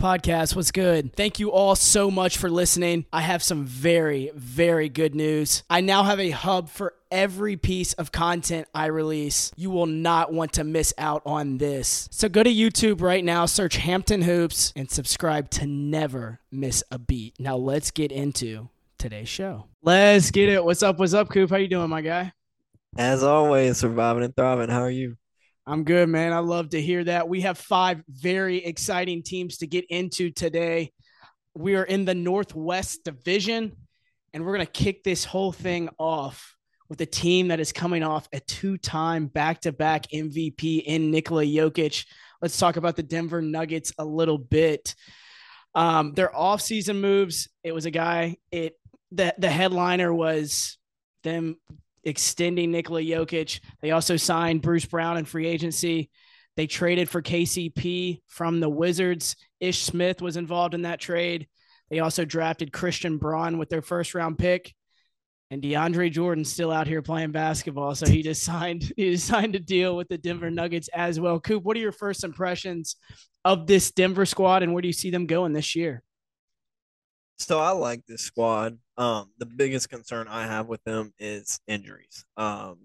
Podcast was good. Thank you all so much for listening. I have some very, very good news. I now have a hub for every piece of content I release. You will not want to miss out on this. So go to YouTube right now, search Hampton Hoops, and subscribe to never miss a beat. Now let's get into today's show. Let's get it. What's up? What's up, Coop? How you doing, my guy? As always, surviving and thriving. How are you? I'm good, man. I love to hear that. We have five very exciting teams to get into today. We are in the Northwest Division, and we're going to kick this whole thing off with a team that is coming off a two time back to back MVP in Nikola Jokic. Let's talk about the Denver Nuggets a little bit. Um, their offseason moves, it was a guy, it the, the headliner was them extending Nikola Jokic. They also signed Bruce Brown in free agency. They traded for KCP from the Wizards. Ish Smith was involved in that trade. They also drafted Christian Braun with their first round pick. And DeAndre Jordan's still out here playing basketball. So he just signed he just signed a deal with the Denver Nuggets as well. Coop, what are your first impressions of this Denver squad and where do you see them going this year? So I like this squad. Um, the biggest concern I have with them is injuries. Um,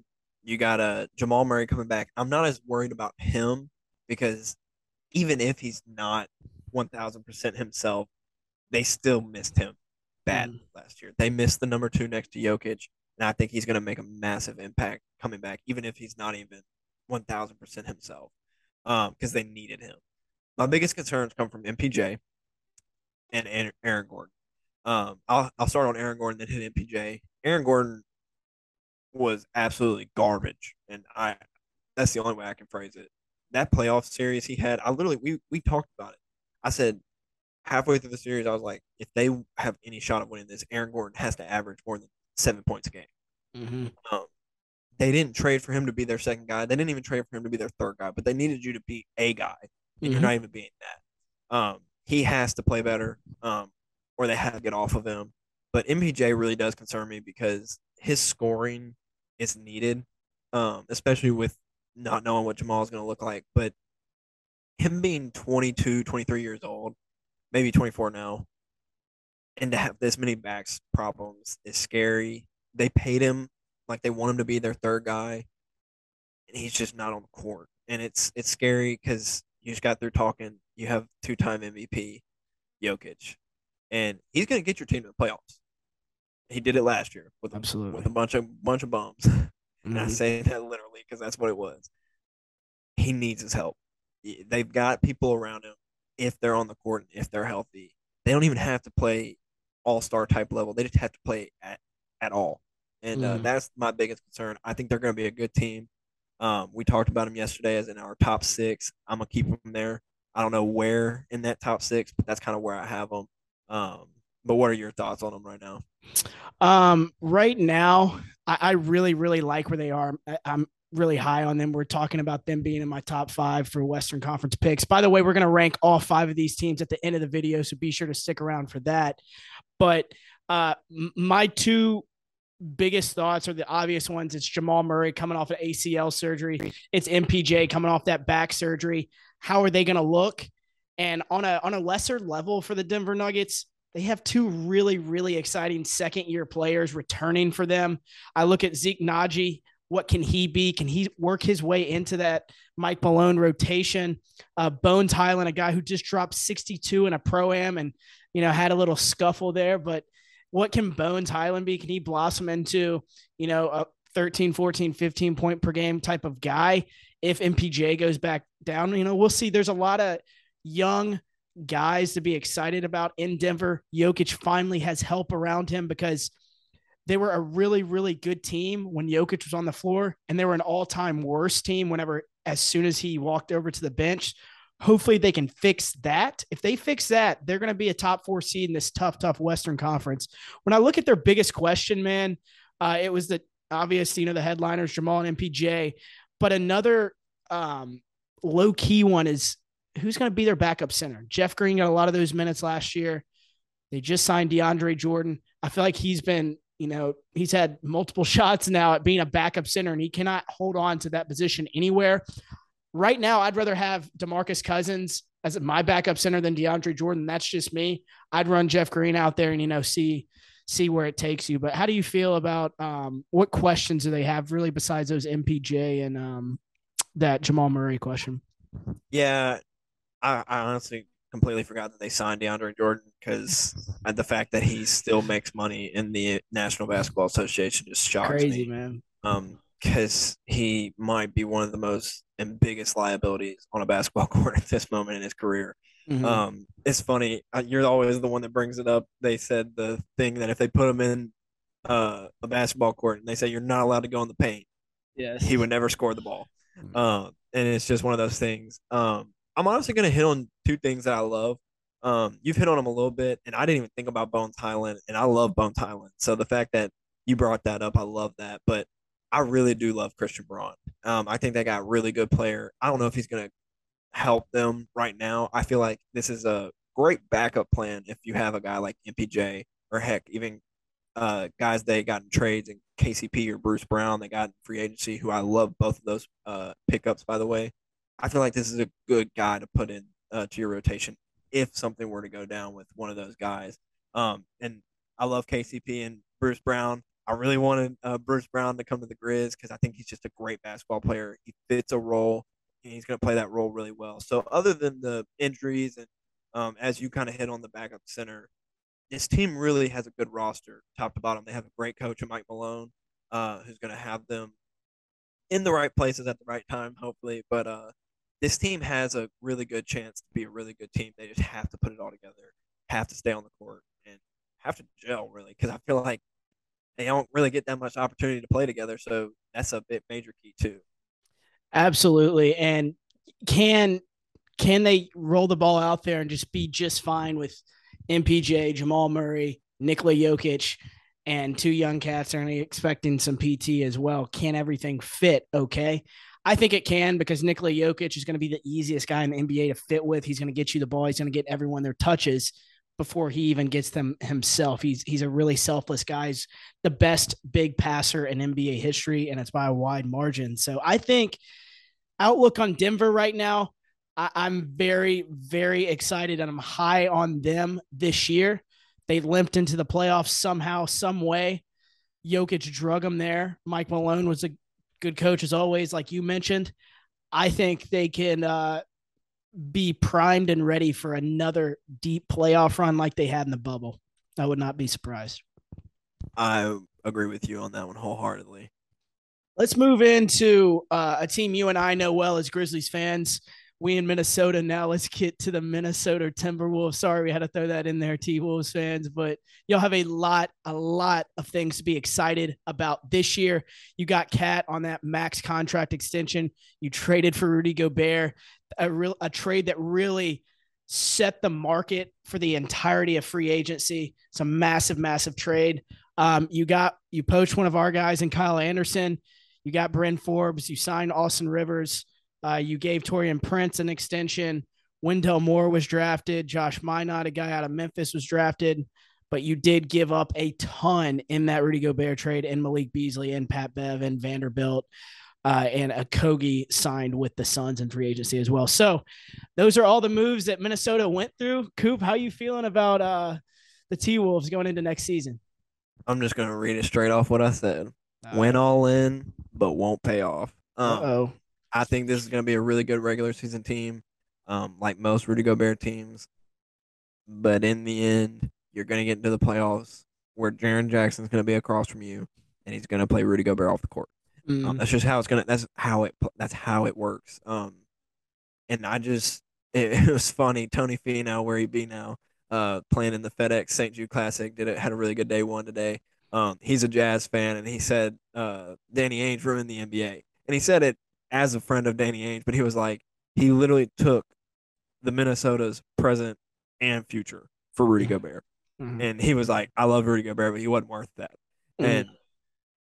you got a Jamal Murray coming back. I'm not as worried about him because even if he's not 1000% himself, they still missed him bad mm. last year. They missed the number two next to Jokic, and I think he's going to make a massive impact coming back, even if he's not even 1000% himself, because um, they needed him. My biggest concerns come from MPJ and Aaron Gordon. Um, I'll I'll start on Aaron Gordon, then hit MPJ. Aaron Gordon was absolutely garbage, and I that's the only way I can phrase it. That playoff series he had, I literally we we talked about it. I said halfway through the series, I was like, if they have any shot of winning this, Aaron Gordon has to average more than seven points a game. Mm-hmm. Um, they didn't trade for him to be their second guy. They didn't even trade for him to be their third guy, but they needed you to be a guy, and mm-hmm. you're not even being that. Um, he has to play better. Um, or they have to get off of him. But MPJ really does concern me because his scoring is needed, um, especially with not knowing what Jamal is going to look like. But him being 22, 23 years old, maybe 24 now, and to have this many backs problems is scary. They paid him like they want him to be their third guy, and he's just not on the court. And it's it's scary because you just got through talking. You have two time MVP, Jokic, and he's going to get your team to the playoffs. He did it last year with a, Absolutely. with a bunch of bunch of bums. Mm-hmm. and I mm-hmm. say that literally because that's what it was. He needs his help. They've got people around him if they're on the court, and if they're healthy. They don't even have to play all star type level. They just have to play at at all. And mm. uh, that's my biggest concern. I think they're going to be a good team. Um, we talked about them yesterday as in our top six. I'm gonna keep them there. I don't know where in that top six, but that's kind of where I have them. Um, but what are your thoughts on them right now? Um, right now, I, I really, really like where they are. I, I'm really high on them. We're talking about them being in my top five for Western Conference picks. By the way, we're going to rank all five of these teams at the end of the video, so be sure to stick around for that. But uh, my two biggest thoughts are the obvious ones. It's Jamal Murray coming off an ACL surgery. It's MPJ coming off that back surgery. How are they going to look? And on a on a lesser level for the Denver Nuggets, they have two really really exciting second year players returning for them. I look at Zeke Nnaji. What can he be? Can he work his way into that Mike Malone rotation? Uh, Bones Hyland, a guy who just dropped 62 in a pro am and you know had a little scuffle there, but what can Bones Hyland be? Can he blossom into, you know, a 13, 14, 15 point per game type of guy if MPJ goes back down? You know, we'll see. There's a lot of young guys to be excited about in Denver. Jokic finally has help around him because they were a really, really good team when Jokic was on the floor, and they were an all time worst team whenever, as soon as he walked over to the bench. Hopefully, they can fix that. If they fix that, they're going to be a top four seed in this tough, tough Western Conference. When I look at their biggest question, man, uh, it was the obvious, you know, the headliners, Jamal and MPJ. But another um, low key one is who's going to be their backup center? Jeff Green got a lot of those minutes last year. They just signed DeAndre Jordan. I feel like he's been, you know, he's had multiple shots now at being a backup center and he cannot hold on to that position anywhere. Right now, I'd rather have DeMarcus Cousins as my backup center than DeAndre Jordan. That's just me. I'd run Jeff Green out there and you know see see where it takes you. But how do you feel about um, what questions do they have really besides those MPJ and um, that Jamal Murray question? Yeah, I, I honestly completely forgot that they signed DeAndre Jordan because the fact that he still makes money in the National Basketball Association just shocks Crazy, me. man. Um, because he might be one of the most and biggest liabilities on a basketball court at this moment in his career. Mhm. Um, it's funny. uh, You're always the one that brings it up. They said the thing that if they put him in uh, a basketball court and they say you're not allowed to go in the paint, yes. he would never score the ball. Mhm. Um, and it's just one of those things. Um, I'm honestly going to hit on two things that I love. Um, you've hit on them a little bit, and I didn't even think about Bones Hyland, and I love Bones Hyland. So the fact that you brought that up, I love that. But I really do love Christian Braun. Um, I think they got a really good player. I don't know if he's going to help them right now. I feel like this is a great backup plan if you have a guy like MPJ or heck, even uh, guys they got in trades and KCP or Bruce Brown they got in free agency, who I love both of those uh, pickups, by the way. I feel like this is a good guy to put in uh, to your rotation if something were to go down with one of those guys. Um, and I love KCP and Bruce Brown. I really wanted uh, Bruce Brown to come to the Grizz because I think he's just a great basketball player. He fits a role, and he's going to play that role really well. So, other than the injuries and um, as you kind of hit on the backup center, this team really has a good roster, top to bottom. They have a great coach, in Mike Malone, uh, who's going to have them in the right places at the right time, hopefully. But uh, this team has a really good chance to be a really good team. They just have to put it all together, have to stay on the court, and have to gel really. Because I feel like they don't really get that much opportunity to play together. So that's a bit major key too. Absolutely. And can can they roll the ball out there and just be just fine with MPJ, Jamal Murray, Nikola Jokic, and two young cats are expecting some PT as well? Can everything fit okay? I think it can because Nikola Jokic is going to be the easiest guy in the NBA to fit with. He's going to get you the ball. He's going to get everyone their touches before he even gets them himself. He's he's a really selfless guy. He's the best big passer in NBA history, and it's by a wide margin. So I think outlook on Denver right now, I, I'm very, very excited and I'm high on them this year. They limped into the playoffs somehow, some way. Jokic drug them there. Mike Malone was a good coach as always, like you mentioned. I think they can uh, be primed and ready for another deep playoff run like they had in the bubble. I would not be surprised. I agree with you on that one wholeheartedly. Let's move into uh, a team you and I know well as Grizzlies fans. We in Minnesota now. Let's get to the Minnesota Timberwolves. Sorry, we had to throw that in there, T Wolves fans, but y'all have a lot, a lot of things to be excited about this year. You got Cat on that max contract extension. You traded for Rudy Gobert, a real a trade that really set the market for the entirety of free agency. It's a massive, massive trade. Um, you got you poached one of our guys in Kyle Anderson. You got Bryn Forbes. You signed Austin Rivers. Uh, you gave Taurean Prince an extension. Wendell Moore was drafted. Josh Minott, a guy out of Memphis, was drafted. But you did give up a ton in that Rudy Gobert trade and Malik Beasley and Pat Bev and Vanderbilt. Uh, and Okogie signed with the Suns in free agency as well. So those are all the moves that Minnesota went through. Coop, how you feeling about uh, the T Wolves going into next season? I'm just gonna read it straight off what I said. Uh, Went all in, but won't pay off. Um, oh. I think this is going to be a really good regular season team, um, like most Rudy Gobert teams. But in the end, you're going to get into the playoffs where Jaren Jackson's going to be across from you, and he's going to play Rudy Gobert off the court. Um, Mm. that's just how it's going to. That's how it. That's how it works. Um, and I just it, it was funny. Tony Finau, where he be now, uh, playing in the FedEx St. Jude Classic, did it had a really good day one today. Um, he's a Jazz fan, and he said uh, Danny Ainge ruined the NBA, and he said it as a friend of Danny Ainge, but he was like he literally took the Minnesota's present and future for Rudy Mhm. Gobert, Mhm. and he was like, I love Rudy Gobert, but he wasn't worth that. Mhm. And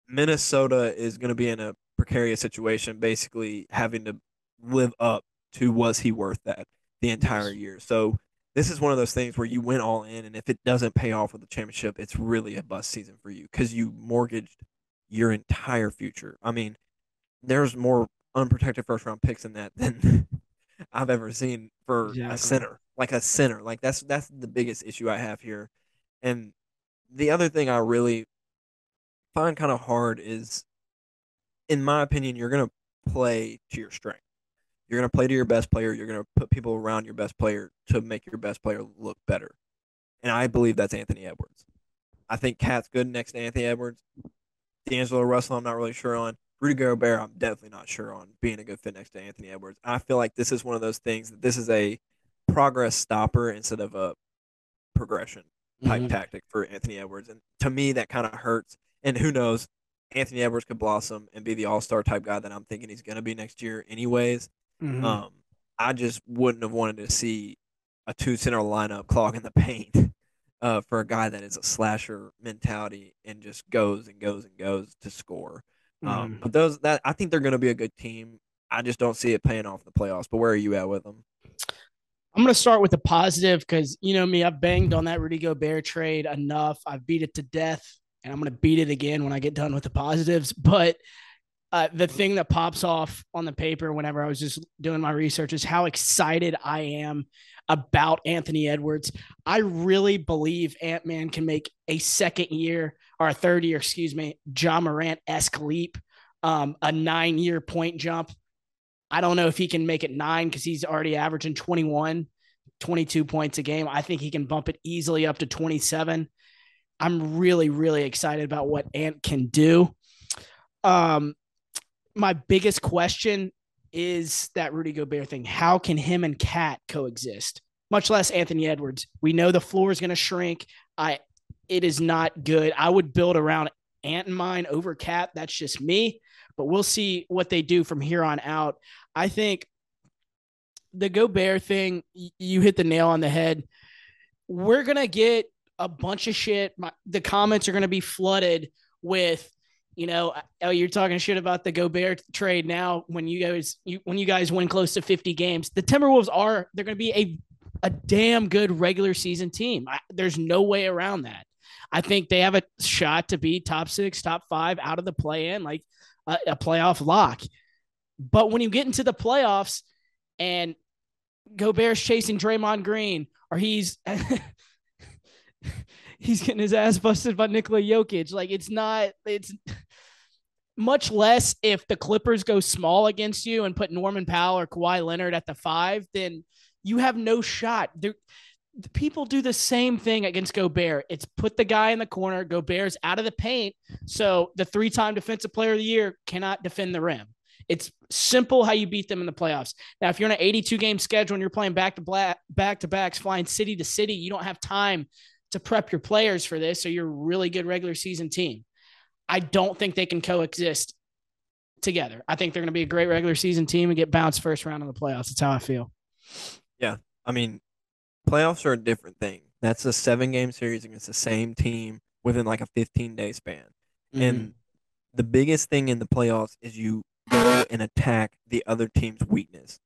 Minnesota is going to be in a precarious situation, basically having to live up to was he worth that the entire year. So this is one of those things where you went all in, and if it doesn't pay off with the championship, it's really a bust season for you because you mortgaged your entire future. I mean, there's more unprotected first round picks in that than I've ever seen for exactly. a center, like a center. Like that's that's the biggest issue I have here. And the other thing I really find kind of hard is, in my opinion, you're gonna play to your strength. You're gonna play to your best player. You're gonna put people around your best player to make your best player look better. And I believe that's Anthony Edwards. I think KAT's good next to Anthony Edwards. D'Angelo Russell, I'm not really sure on. Rudy Gobert, I'm definitely not sure on being a good fit next to Anthony Edwards. I feel like this is one of those things that this is a progress stopper instead of a progression type mm-hmm. tactic for Anthony Edwards. And to me, that kind of hurts. And who knows, Anthony Edwards could blossom and be the all star type guy that I'm thinking he's going to be next year, anyways. Mm-hmm. Um, I just wouldn't have wanted to see a two center lineup clogging the paint uh, for a guy that is a slasher mentality and just goes and goes and goes to score. Um, mm-hmm. Um, but those that I think they're going to be a good team. I just don't see it paying off in the playoffs. But where are you at with them? I'm going to start with the positive because you know me, I've banged on that Rudy Gobert trade enough. I've beat it to death, and I'm going to beat it again when I get done with the positives. But uh, the thing that pops off on the paper whenever I was just doing my research is how excited I am about Anthony Edwards. I really believe Ant Man can make a second year or a third year, excuse me, Ja Morant esque leap, um, a nine year point jump. I don't know if he can make it nine because he's already averaging 21, 22 points a game. I think he can bump it easily up to 27. I'm really, really excited about what Ant can do. Um, my biggest question is that Rudy Gobert thing. How can him and KAT coexist? Much less Anthony Edwards. We know the floor is going to shrink. I it is not good. I would build around Ant and mine over KAT. That's just me. But we'll see what they do from here on out. I think the Gobert thing, you hit the nail on the head. We're gonna get a bunch of shit. My, the comments are gonna be flooded with you know, oh, you're talking shit about the Gobert trade now. When you guys, you, when you guys win close to 50 games, the Timberwolves are they're to be a a damn good regular season team. I, there's no way around that. I think they have a shot to be top six, top five out of the play in, like a, a playoff lock. But when you get into the playoffs and Gobert's chasing Draymond Green, or he's he's getting his ass busted by Nikola Jokic. Like it's not it's much less if the Clippers go small against you and put Norman Powell or Kawhi Leonard at the five, then you have no shot. People do the same thing against Gobert. It's put the guy in the corner. Gobert's out of the paint, so the three-time defensive player of the year cannot defend the rim. It's simple how you beat them in the playoffs. Now, if you're on an 82 game schedule and you're playing back to back back to backs, flying city to city, you don't have time to prep your players for this, so you're a really good regular season team. I don't think they can coexist together. I think they're going to be a great regular season team and get bounced first round in the playoffs. That's how I feel. Yeah. I mean, playoffs are a different thing. That's a seven game series against the same team within like a 15 day span. Mm-hmm. And the biggest thing in the playoffs is you go and attack the other team's weakness.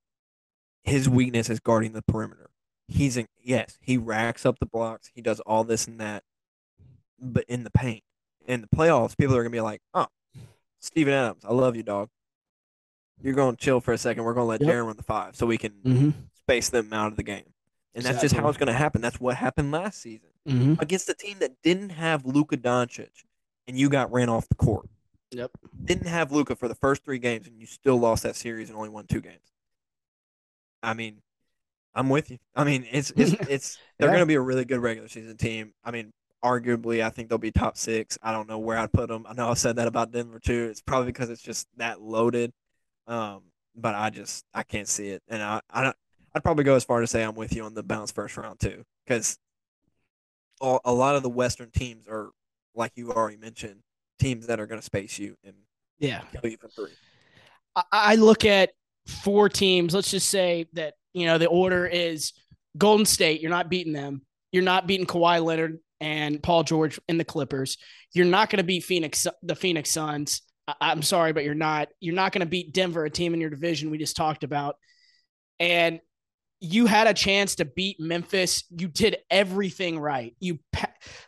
His weakness is guarding the perimeter he's in, yes, he racks up the blocks, he does all this and that, but in the paint, in the playoffs, people are gonna be like, "Oh, Steven Adams, I love you, dog. You're going to chill for a second. We're going to let yep. Darren run the five so we can mm-hmm. space them out of the game." And that's just how it's going to happen. That's what happened last season mm-hmm. against a team that didn't have Luka Doncic, and you got ran off the court. Yep. Didn't have Luka for the first three games, and you still lost that series and only won two games. I mean, I'm with you. I mean, it's it's it's they're yeah. going to be a really good regular season team. I mean, arguably, I think they'll be top six. I don't know where I'd put them. I know I said that about Denver too. It's probably because it's just that loaded. Um, but I just I can't see it, and I I don't. I'd probably go as far to say I'm with you on the bounce first round too, because a lot of the Western teams are like you already mentioned, teams that are going to space you and yeah, kill you for three. I look at four teams. Let's just say that you know, the order is Golden State, you're not beating them. You're not beating Kawhi Leonard and Paul George in the Clippers. You're not going to beat Phoenix, the Phoenix Suns. I- am sorry, but you're not. You're not going to beat Denver, a team in your division we just talked about. And you had a chance to beat Memphis. You did everything right. You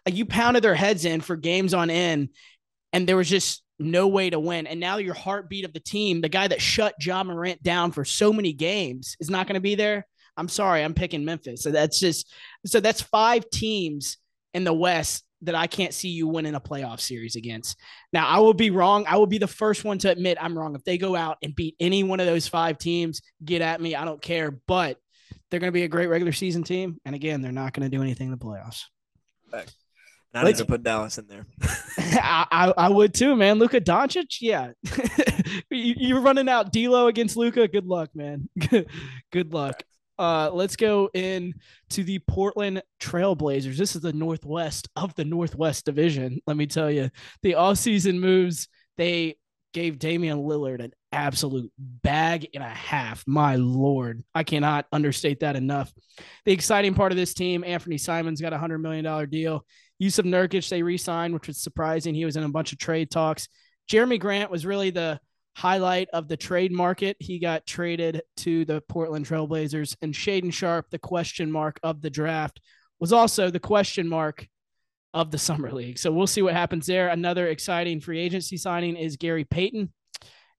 like you pounded their heads in for games on end, and there was just no way to win. And now your heartbeat of the team, the guy that shut Ja Morant down for so many games, is not going to be there. I'm sorry, I'm picking Memphis. So that's just so that's five teams in the West that I can't see you winning a playoff series against. Now, I will be wrong. I will be the first one to admit I'm wrong. If they go out and beat any one of those five teams, get at me. I don't care. But they're going to be a great regular season team. And again, they're not going to do anything in the playoffs. Not even put Dallas in there. I, I, I, would too, man. Luka Doncic, yeah. you, are running out D'Lo against Luka. Good luck, man. Good luck. Uh, let's go in to the Portland Trailblazers. This is the Northwest of the Northwest Division. Let me tell you, the offseason moves they gave Damian Lillard an absolute bag and a half. My lord, I cannot understate that enough. The exciting part of this team, Anfernee Simons got a hundred million dollar deal. Jusuf Nurkic they re-signed, which was surprising. He was in a bunch of trade talks. Jerami Grant was really the highlight of the trade market. He got traded to the Portland Trailblazers, and Shaedon Sharpe, the question mark of the draft, was also the question mark of the summer league. So we'll see what happens there. Another exciting free agency signing is Gary Payton,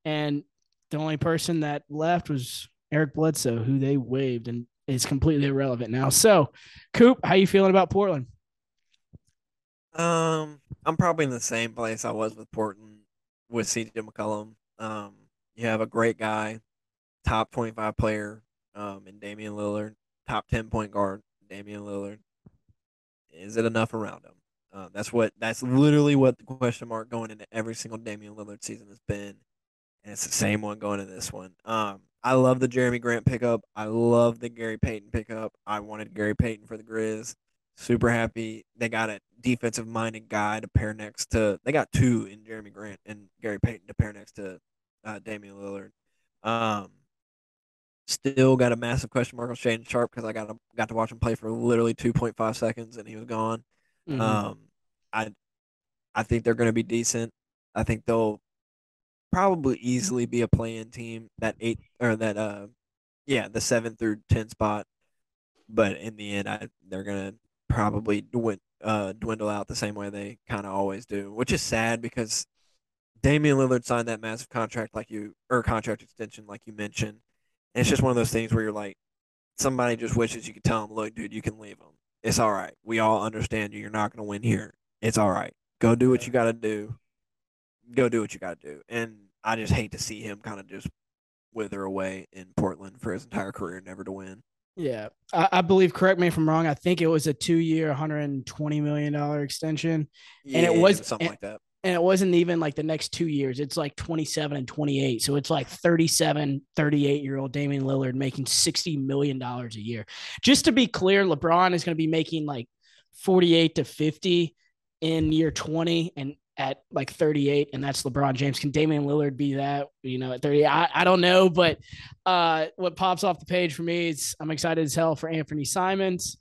and the only person that left was Eric Bledsoe, who they waived and is completely irrelevant now. So, Coop, how you feeling about Portland? Um, I'm probably in the same place I was with Portland with CJ McCollum. Um, you have a great guy, top 25 player, um, in Damian Lillard, top 10 point guard, Damian Lillard. Is it enough around him? Uh, that's what. That's literally what the question mark going into every single Damian Lillard season has been, and it's the same one going to this one. Um, I love the Jerami Grant pickup. I love the Gary Payton pickup. I wanted Gary Payton for the Grizz. Super happy they got a defensive minded guy to pair next to. They got two in Jerami Grant and Gary Payton to pair next to uh, Damian Lillard. Um, still got a massive question mark on Shane Sharp because I got got to watch him play for literally two point five seconds and he was gone. Mm-hmm. Um, I I think they're going to be decent. I think they'll probably easily be a play-in team that eight or that uh yeah the seven through ten spot. But in the end, I they're gonna probably dwindle, uh, dwindle out the same way they kind of always do, which is sad because Damian Lillard signed that massive contract like you or contract extension like you mentioned. And it's just one of those things where you're like, somebody just wishes you could tell them look, dude, you can leave them It's all right. We all understand you. You're not to win here. It's all right. Go do what you got to do. Go do what you got to do. And I just hate to see him kind of just wither away in Portland for his entire career, never to win. Yeah, I, I, believe. Correct me if I'm wrong. I think it was a two-year, 120 million dollar extension, yeah, and it was something and, like that and it wasn't even like the next two years. It's like 27 and 28. So it's like 37, 38 year old Damian Lillard making $60 million a year. Just to be clear, LeBron is going to be making like 48 to 50 in year 20 and at like 38. And that's LeBron James. Can Damian Lillard be that, you know, at 30? I, I don't know. But uh, what pops off the page for me is I'm excited as hell for Anfernee Simons.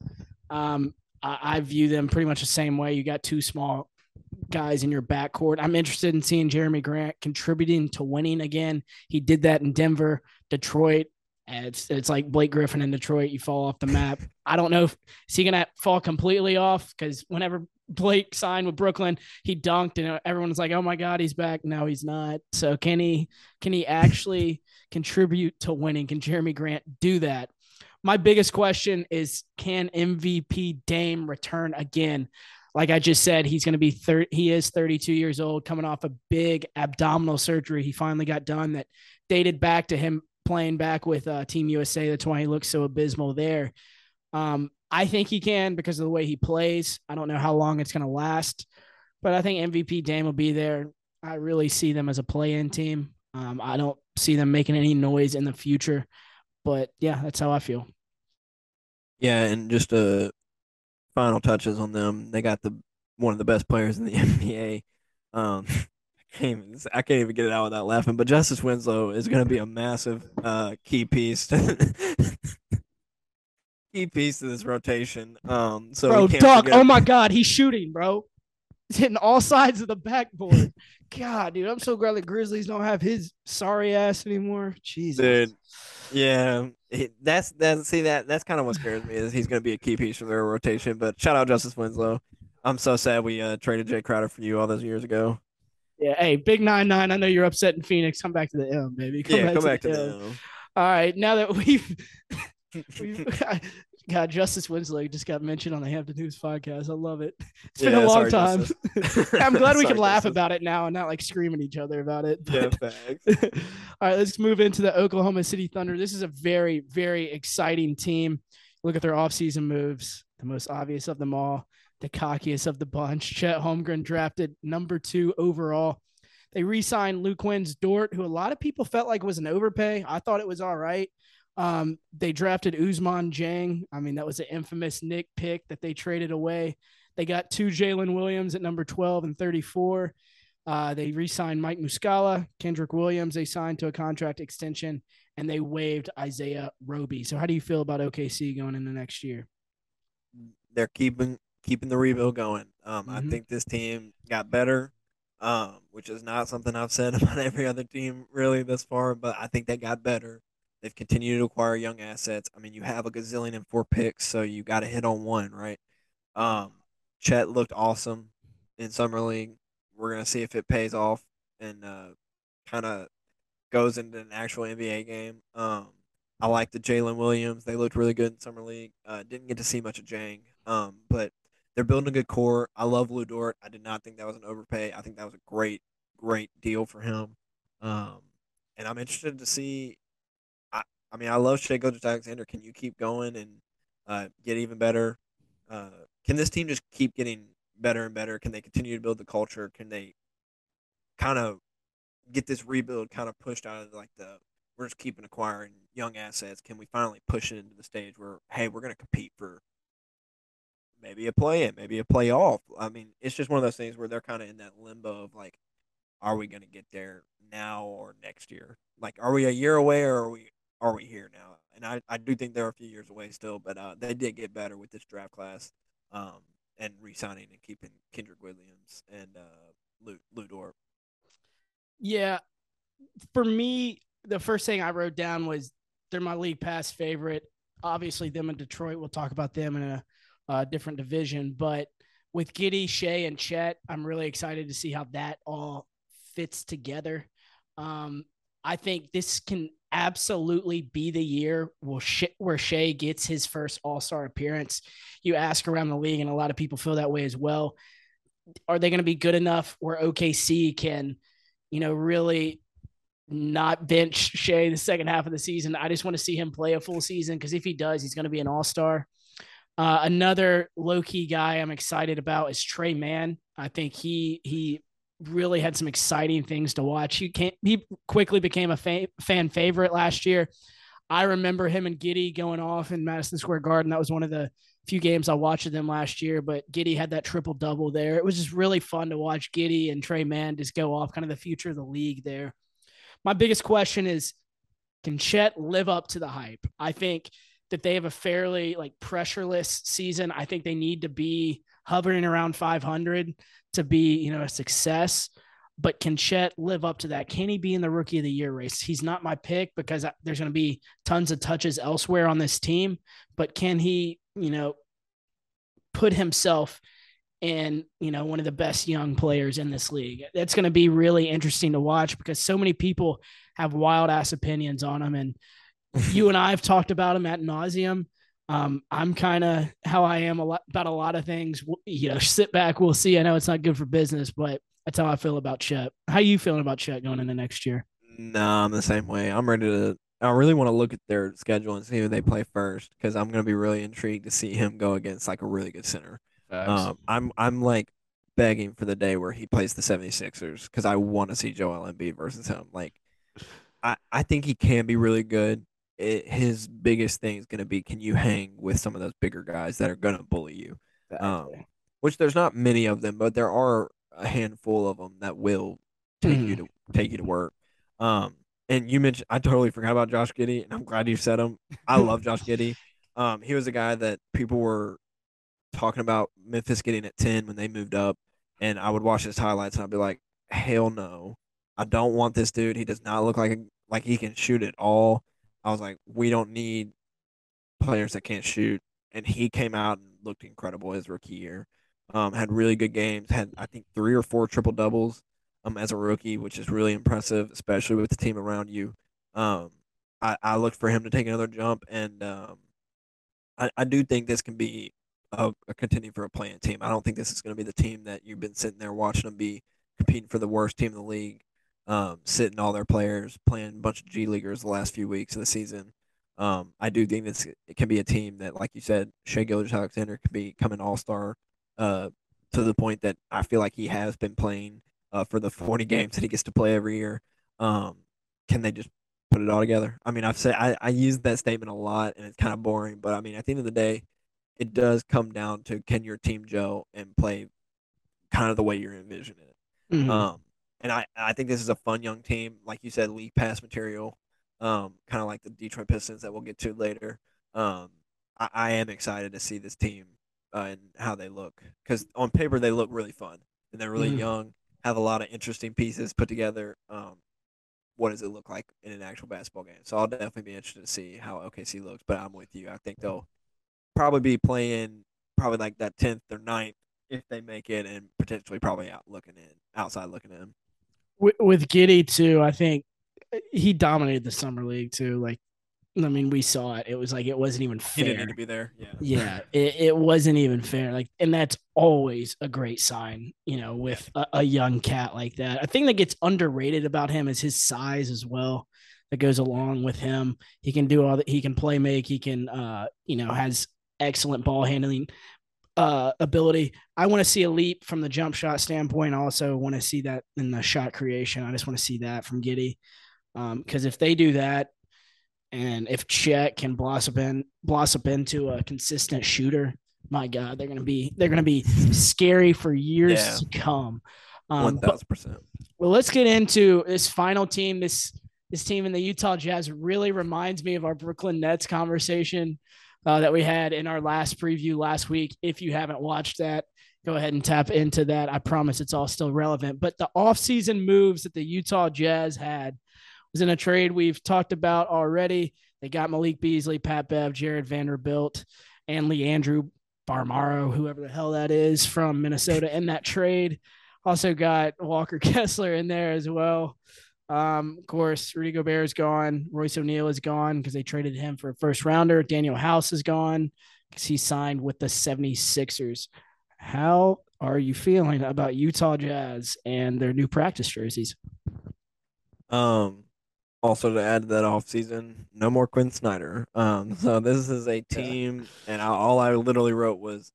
Um, I, I view them pretty much the same way. You got two small guys in your backcourt. I'm interested in seeing Jerami Grant contributing to winning again. He did that in Denver, Detroit. It's it's like Blake Griffin in Detroit. You fall off the map. I don't know if is he gonna fall completely off because whenever Blake signed with Brooklyn, he dunked and everyone was like, "Oh my God, he's back." No, he's not. So can he can he actually contribute to winning? Can Jerami Grant do that? My biggest question is, can MVP Dame return again? like I just said, he's going to be 30, he is 32 years old, coming off a big abdominal surgery. He finally got done that dated back to him playing back with uh, Team USA. That's why he looks so abysmal there. Um, I think he can because of the way he plays. I don't know how long it's going to last, but I think MVP Dame will be there. I really see them as a play-in team. Um, I don't see them making any noise in the future, but yeah, that's how I feel. Yeah, and just a final touches on them. They got the one of the best players in the NBA. Um, I can't, even, I can't even get it out without laughing. But Justice Winslow is going to be a massive uh, key piece. To key piece to this rotation. Um, so bro, Doc, forget- oh my God, he's shooting, bro. He's hitting all sides of the backboard. God, dude, I'm so glad the Grizzlies don't have his sorry ass anymore. Jesus, dude. Yeah, that's that's see that that's kind of what scares me is he's going to be a key piece for their rotation. But shout out Justice Winslow. I'm so sad we uh, traded Jae Crowder for you all those years ago. Yeah, hey, big nine nine. I know you're upset in Phoenix. Come back to the M, baby. Come yeah, back come to back the to the M. All right, now that we've God, Justice Winslow just got mentioned on the Hampton Hoops podcast. I love it. It's been yeah, a long sorry, time. I'm glad we sorry, can laugh Justice. about it now and not like scream at each other about it. But... Yeah, All right, let's move into the Oklahoma City Thunder. This is a very, very exciting team. Look at their offseason moves. The most obvious of them all, the cockiest of the bunch. Chet Holmgren drafted number two overall. They re-signed Luguentz Dort, who a lot of people felt like was an overpay. I thought it was all right. Um, they drafted Ousmane Dieng. I mean, that was an infamous Nick pick that they traded away. They got two Jalen Williams at number 12 and 34. Uh, they re signed Mike Muscala, Kenrich Williams. They signed to a contract extension and they waived Isaiah Roby. So, how do you feel about OKC going into next year? They're keeping keeping the rebuild going. Um, mm-hmm. I think this team got better, um, which is not something I've said about every other team really this far, but I think they got better. They've continued to acquire young assets. I mean, you have a gazillion and four picks, so you got to hit on one, right? Um, Chet looked awesome in summer league. We're gonna see if it pays off and uh, kind of goes into an actual NBA game. Um, I like the Jalen Williams. They looked really good in summer league. Uh, didn't get to see much of Dieng, um, but they're building a good core. I love Lu Dort. I did not think that was an overpay. I think that was a great, great deal for him. Um, and I'm interested to see I mean, I love Shai Gilgeous-Alexander. Can you keep going and uh, get even better? Uh, can this team just keep getting better and better? Can they continue to build the culture? Can they kind of get this rebuild kind of pushed out of like the we're just keeping acquiring young assets? Can we finally push it into the stage where hey, we're going to compete for maybe a play in, maybe a playoff? I mean, it's just one of those things where they're kind of in that limbo of like, are we going to get there now or next year? Like, are we a year away or are we are we here now? And I, I do think they're a few years away still, but uh, they did get better with this draft class um, and re-signing and keeping Kenrich Williams and uh, Lou, Dort. Yeah, for me, the first thing I wrote down was they're my league pass favorite. Obviously, them in Detroit. We'll talk about them in a, a different division, but with Giddey, Shai, and Chet, I'm really excited to see how that all fits together. Um, I think this can absolutely be the year where Shai gets his first All Star appearance. You ask around the league, and a lot of people feel that way as well. Are they going to be good enough where OKC can, you know, really not bench Shai the second half of the season? I just want to see him play a full season because if he does, he's going to be an All Star. Uh, another low key guy I'm excited about is Tre Mann. I think he he really had some exciting things to watch. He came, he quickly became a fa- fan favorite last year. I remember him and Giddey going off in Madison Square Garden. That was one of the few games I watched of them last year. But Giddey had that triple double there. It was just really fun to watch Giddey and Tre Mann just go off, kind of the future of the league there. My biggest question is, can Chet live up to the hype? I think that they have a fairly like pressureless season. I think they need to be hovering around 500 to be, you know, a success. But can Chet live up to that? Can he be in the rookie of the year race? He's not my pick because there's going to be tons of touches elsewhere on this team. But can he, you know, put himself in, you know, one of the best young players in this league? That's going to be really interesting to watch because so many people have wild ass opinions on him. And you and I have talked about him at nauseum. Um, I'm kind of how I am a lot about a lot of things. You know, sit back, we'll see. I know it's not good for business, but that's how I feel about Chet. How you feeling about Chet going into next year? No, I'm the same way. I'm ready to. I really want to look at their schedule and see who they play first because I'm going to be really intrigued to see him go against like a really good center. Um, I'm I'm like begging for the day where he plays the 76ers because I want to see Joel Embiid versus him. Like, I I think he can be really good it, his biggest thing is going to be can you hang with some of those bigger guys that are going to bully you? Um, which there's not many of them, but there are a handful of them that will take mm. you to take you to work. Um, and you mentioned I totally forgot about Josh Giddey, and I'm glad you said him. I love Josh Giddey. Um, he was a guy that people were talking about Memphis getting at ten when they moved up, and I would watch his highlights and I'd be like, hell no, I don't want this dude. He does not look like a, like he can shoot at all. I was like, we don't need players that can't shoot. And he came out and looked incredible his rookie year. Um, had really good games. Had I think three or four triple doubles. um, as a rookie, which is really impressive, especially with the team around you. Um, I, I look for him to take another jump, and um, I, I do think this can be a, a contending for a playing team. I don't think this is going to be the team that you've been sitting there watching them be competing for the worst team in the league, um, sitting all their players playing a bunch of G leaguers the last few weeks of the season. Um, I do think this it can be a team that, like you said, Shai Gilgeous-Alexander can become an all star uh, to the point that I feel like he has been playing uh, for the 40 games that he gets to play every year. Um, can they just put it all together? I mean, I've said I, I use that statement a lot and it's kind of boring, but I mean, at the end of the day, it does come down to can your team Joe and play kind of the way you're envisioning it. Mm-hmm. Um, and I, I think this is a fun young team, like you said, league pass material, um, kind of like the Detroit Pistons that we'll get to later. Um, I, I am excited to see this team uh, and how they look because on paper they look really fun and they're really mm-hmm. young, have a lot of interesting pieces put together. Um, what does it look like in an actual basketball game? So I'll definitely be interested to see how OKC looks. But I'm with you. I think they'll probably be playing probably like that tenth or 9th if they make it, and potentially probably out looking in outside looking in. With, with Giddey too, I think he dominated the summer league too. Like I mean, we saw it. It was like it wasn't even fair. He didn't need to be there. Yeah. Yeah. It, it wasn't even fair. Like, and that's always a great sign, you know, with a, a, young cat like that. I think that gets underrated about him is his size as well. That goes along with him. He can do all that. He can play make. He can, uh, you know, has excellent ball handling uh, ability. I want to see a leap from the jump shot standpoint. I also want to see that in the shot creation. I just want to see that from Giddey. Because um, if they do that, and if Chet can blossom in, blossom into a consistent shooter, my God, they're gonna be they're gonna be scary for years yeah. to come. Um, One thousand percent. Well, let's get into this final team. This this team in the Utah Jazz really reminds me of our Brooklyn Nets conversation uh, that we had in our last preview last week. If you haven't watched that, go ahead and tap into that. I promise it's all still relevant. But the offseason moves that the Utah Jazz had was in a trade we've talked about already. They got Malik Beasley, Pat Bev, Jared Vanderbilt, and Leandro Bolmaro, whoever the hell that is from Minnesota in that trade. Also got Walker Kessler in there as well. Um, of course, Rudy Gobert is gone. Royce O'Neale is gone because they traded him for a first rounder. Danuel House is gone because he signed with the 76ers. How are you feeling about Utah Jazz and their new practice jerseys? Um, also to add to that off season, no more Quinn Snyder. Um, so this is a team, and I, all I literally wrote was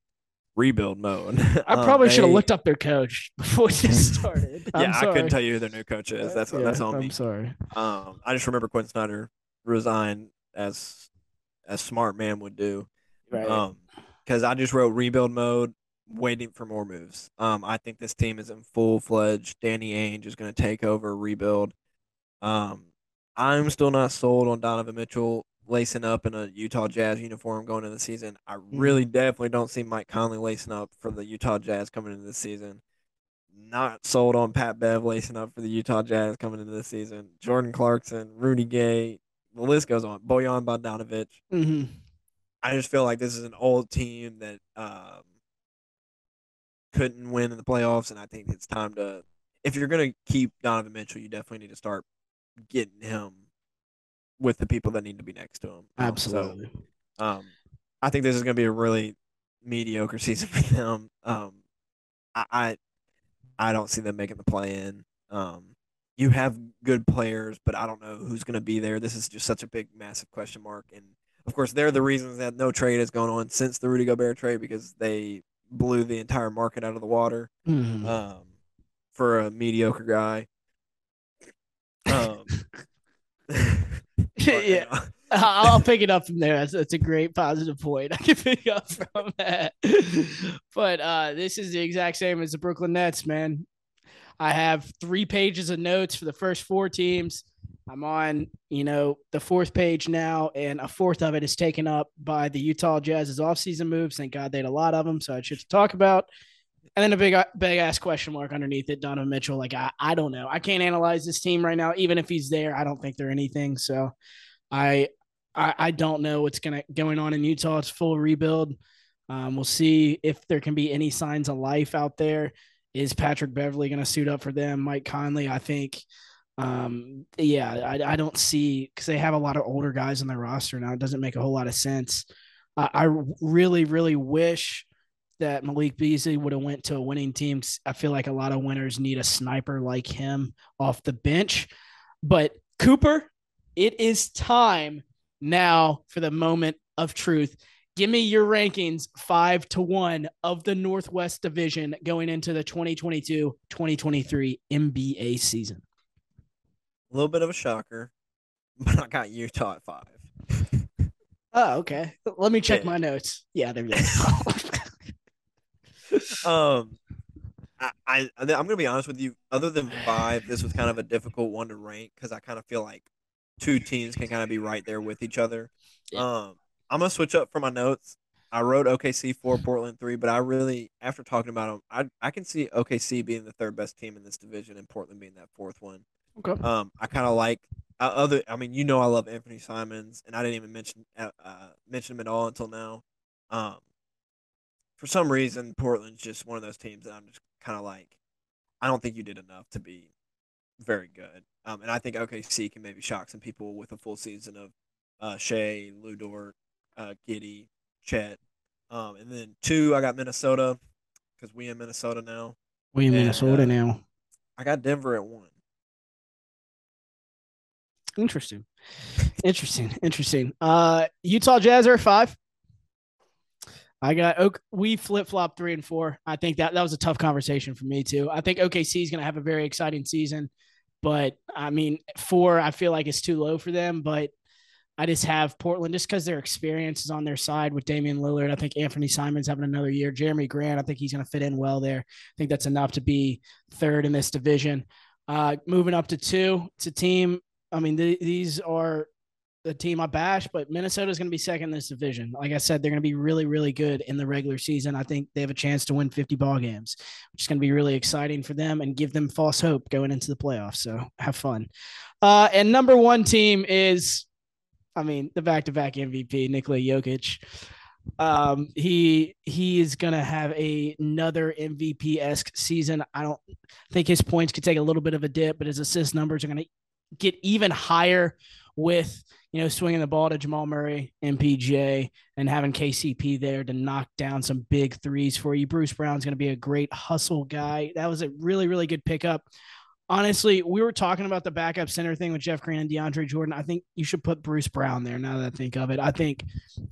rebuild mode. I um, probably should have looked up their coach before this started. yeah, I couldn't tell you who their new coach is. That's yeah, that's on I'm me. I'm sorry. Um, I just remember Quinn Snyder resigned as as smart man would do. Right. Um, because I just wrote rebuild mode, waiting for more moves. Um, I think this team is in full fledged. Danny Ainge is going to take over, rebuild. Um, I'm still not sold on Donovan Mitchell lacing up in a Utah Jazz uniform going into the season. I mm-hmm. really definitely don't see Mike Conley lacing up for the Utah Jazz coming into the season. Not sold on Pat Bev lacing up for the Utah Jazz coming into the season. Jordan Clarkson, Rudy Gay, the list goes on. Bojan Bogdanovic. Mm-hmm. I just feel like this is an old team that um, couldn't win in the playoffs, and I think it's time to. If you're going to keep Donovan Mitchell, you definitely need to start getting him with the people that need to be next to him. Absolutely. So, um, I think this is going to be a really mediocre season for them. Um, I, I, I don't see them making the play in. Um, you have good players, but I don't know who's going to be there. This is just such a big, massive question mark. And of course, they're the reasons that no trade has gone on since the Rudy Gobert trade because they blew the entire market out of the water mm-hmm. um, for a mediocre guy. Um, yeah. I'll pick it up from there. That's, that's a great positive point. I can pick up from that. but uh, this is the exact same as the Brooklyn Nets, man. I have three pages of notes for the first four teams. I'm on, you know, the fourth page now, and a fourth of it is taken up by the Utah Jazz's offseason moves. Thank God they had a lot of them, so I should talk about. And then a big, big ass question mark underneath it, Donovan Mitchell. Like I, I don't know. I can't analyze this team right now. Even if he's there, I don't think they're anything. So, I, I, I don't know what's gonna going on in Utah. It's full rebuild. Um, we'll see if there can be any signs of life out there. is Patrick Beverley going to suit up for them? Mike Conley, I think. Um, yeah, I, I don't see because they have a lot of older guys on their roster now. It doesn't make a whole lot of sense. I, I really, really wish that Malik Beasley would have went to a winning team. I feel like a lot of winners need a sniper like him off the bench. But Cooper, it is time now for the moment of truth. Give me your rankings five to one of the Northwest Division going into the 2022 2023 NBA season. A little bit of a shocker, but I got Utah at five. Oh, okay. Let me check yeah. my notes. Yeah, there you go. um, I, I I'm gonna be honest with you. Other than five, this was kind of a difficult one to rank because I kind of feel like two teams can kind of be right there with each other. Yeah. Um, I'm gonna switch up for my notes. I wrote OKC four, Portland three, but I really, after talking about them, I I can see OKC being the third best team in this division and Portland being that fourth one. Okay. Um, I kind of like uh, other. I mean, you know, I love Anfernee Simons, and I didn't even mention uh, uh mention him at all until now. Um, for some reason, Portland's just one of those teams that I'm just kind of like, I don't think you did enough to be very good. Um, and I think OKC can maybe shock some people with a full season of uh, Lu Dort, uh, Giddey, Chet. Um, and then two, I got Minnesota because we in Minnesota now. We in and, Minnesota uh, now. I got Denver at one. Interesting. Interesting. Interesting. Uh, Utah Jazz are five. I got we flip flop three and four. I think that that was a tough conversation for me too. I think OKC is going to have a very exciting season, but I mean four I feel like it's too low for them. But I just have Portland just because their experience is on their side with Damian Lillard. I think Anfernee Simons having another year. Jerami Grant, I think he's going to fit in well there. I think that's enough to be third in this division. Uh, moving up to two, it's a team. I mean, th- these are the team I bash, but Minnesota is going to be second in this division. Like I said, they're going to be really, really good in the regular season. I think they have a chance to win 50 ball games, which is going to be really exciting for them and give them false hope going into the playoffs. So have fun. Uh, and number one team is, I mean, the back-to-back MVP, Nikola Jokic. Um, he he is gonna have a, another MVP esque season. I don't think his points could take a little bit of a dip, but his assist numbers are gonna get even higher with you know, swinging the ball to Jamal Murray, MPJ, and having KCP there to knock down some big threes for you. Bruce Brown's going to be a great hustle guy. That was a really, really good pickup. Honestly, we were talking about the backup center thing with Jeff Green and DeAndre Jordan. I think you should put Bruce Brown there. Now that I think of it, I think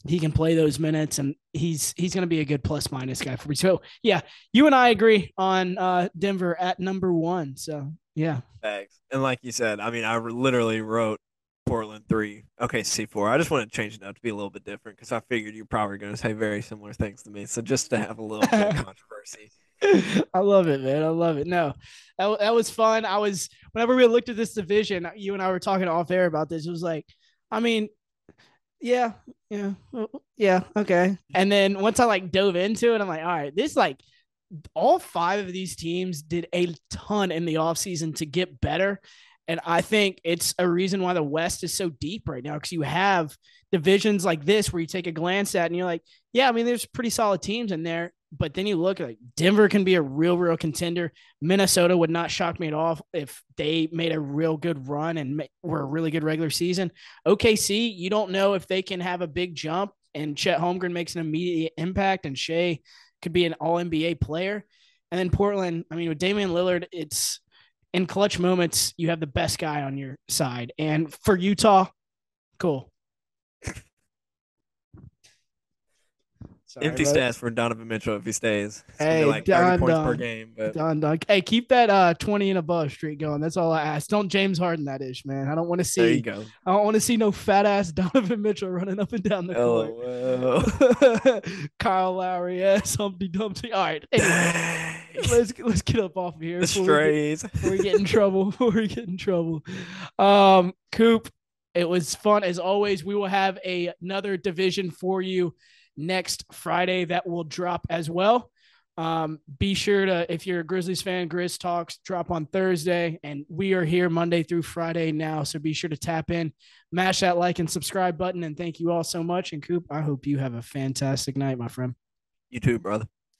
he can play those minutes, and he's he's going to be a good plus minus guy for me. So yeah, you and I agree on uh, Denver at number one. So yeah, thanks. And like you said, I mean, I literally wrote Portland three. OKC four. I just want to change it up to be a little bit different because I figured you're probably going to say very similar things to me. So just to have a little bit of controversy. I love it, man. I love it. No, that, that was fun. I was whenever we looked at this division, you and I were talking off air about this. It was like, I mean, yeah, yeah, yeah, okay. And then once I like dove into it, I'm like, all right, this like all five of these teams did a ton in the offseason to get better. And I think it's a reason why the West is so deep right now because you have divisions like this where you take a glance at and you're like, yeah, I mean, there's pretty solid teams in there. But then you look like Denver can be a real, real contender. Minnesota would not shock me at all if they made a real good run and were a really good regular season. OKC, you don't know if they can have a big jump and Chet Holmgren makes an immediate impact and Shai could be an all NBA player. And then Portland, I mean, with Damian Lillard, it's in clutch moments, you have the best guy on your side. And for Utah, cool. Sorry, Empty stats for Donovan Mitchell if he stays. It's hey, like Don, 30 points Don, per game. But... Don, Don. Hey, keep that uh 20 and above streak going. That's all I ask. Don't James Harden that ish, man. I don't want to see. There you go. I don't want to see no fat ass Donovan Mitchell running up and down the oh, court. Well. Kyle Lowry, yes, Humpty Dumpty. All right. Anyway, let's let's get up off of here. The strays. We get, before we get in trouble. Before we get in trouble. Um, Coop, it was fun as always. We will have a, another division for you next Friday that will drop as well. Um, be sure to, if you're a Grizzlies fan, Grizz Talks drop on Thursday, and we are here Monday through Friday now. So be sure to tap in, mash that like and subscribe button. And thank you all so much. And Coop, I hope you have a fantastic night, my friend. You too, brother.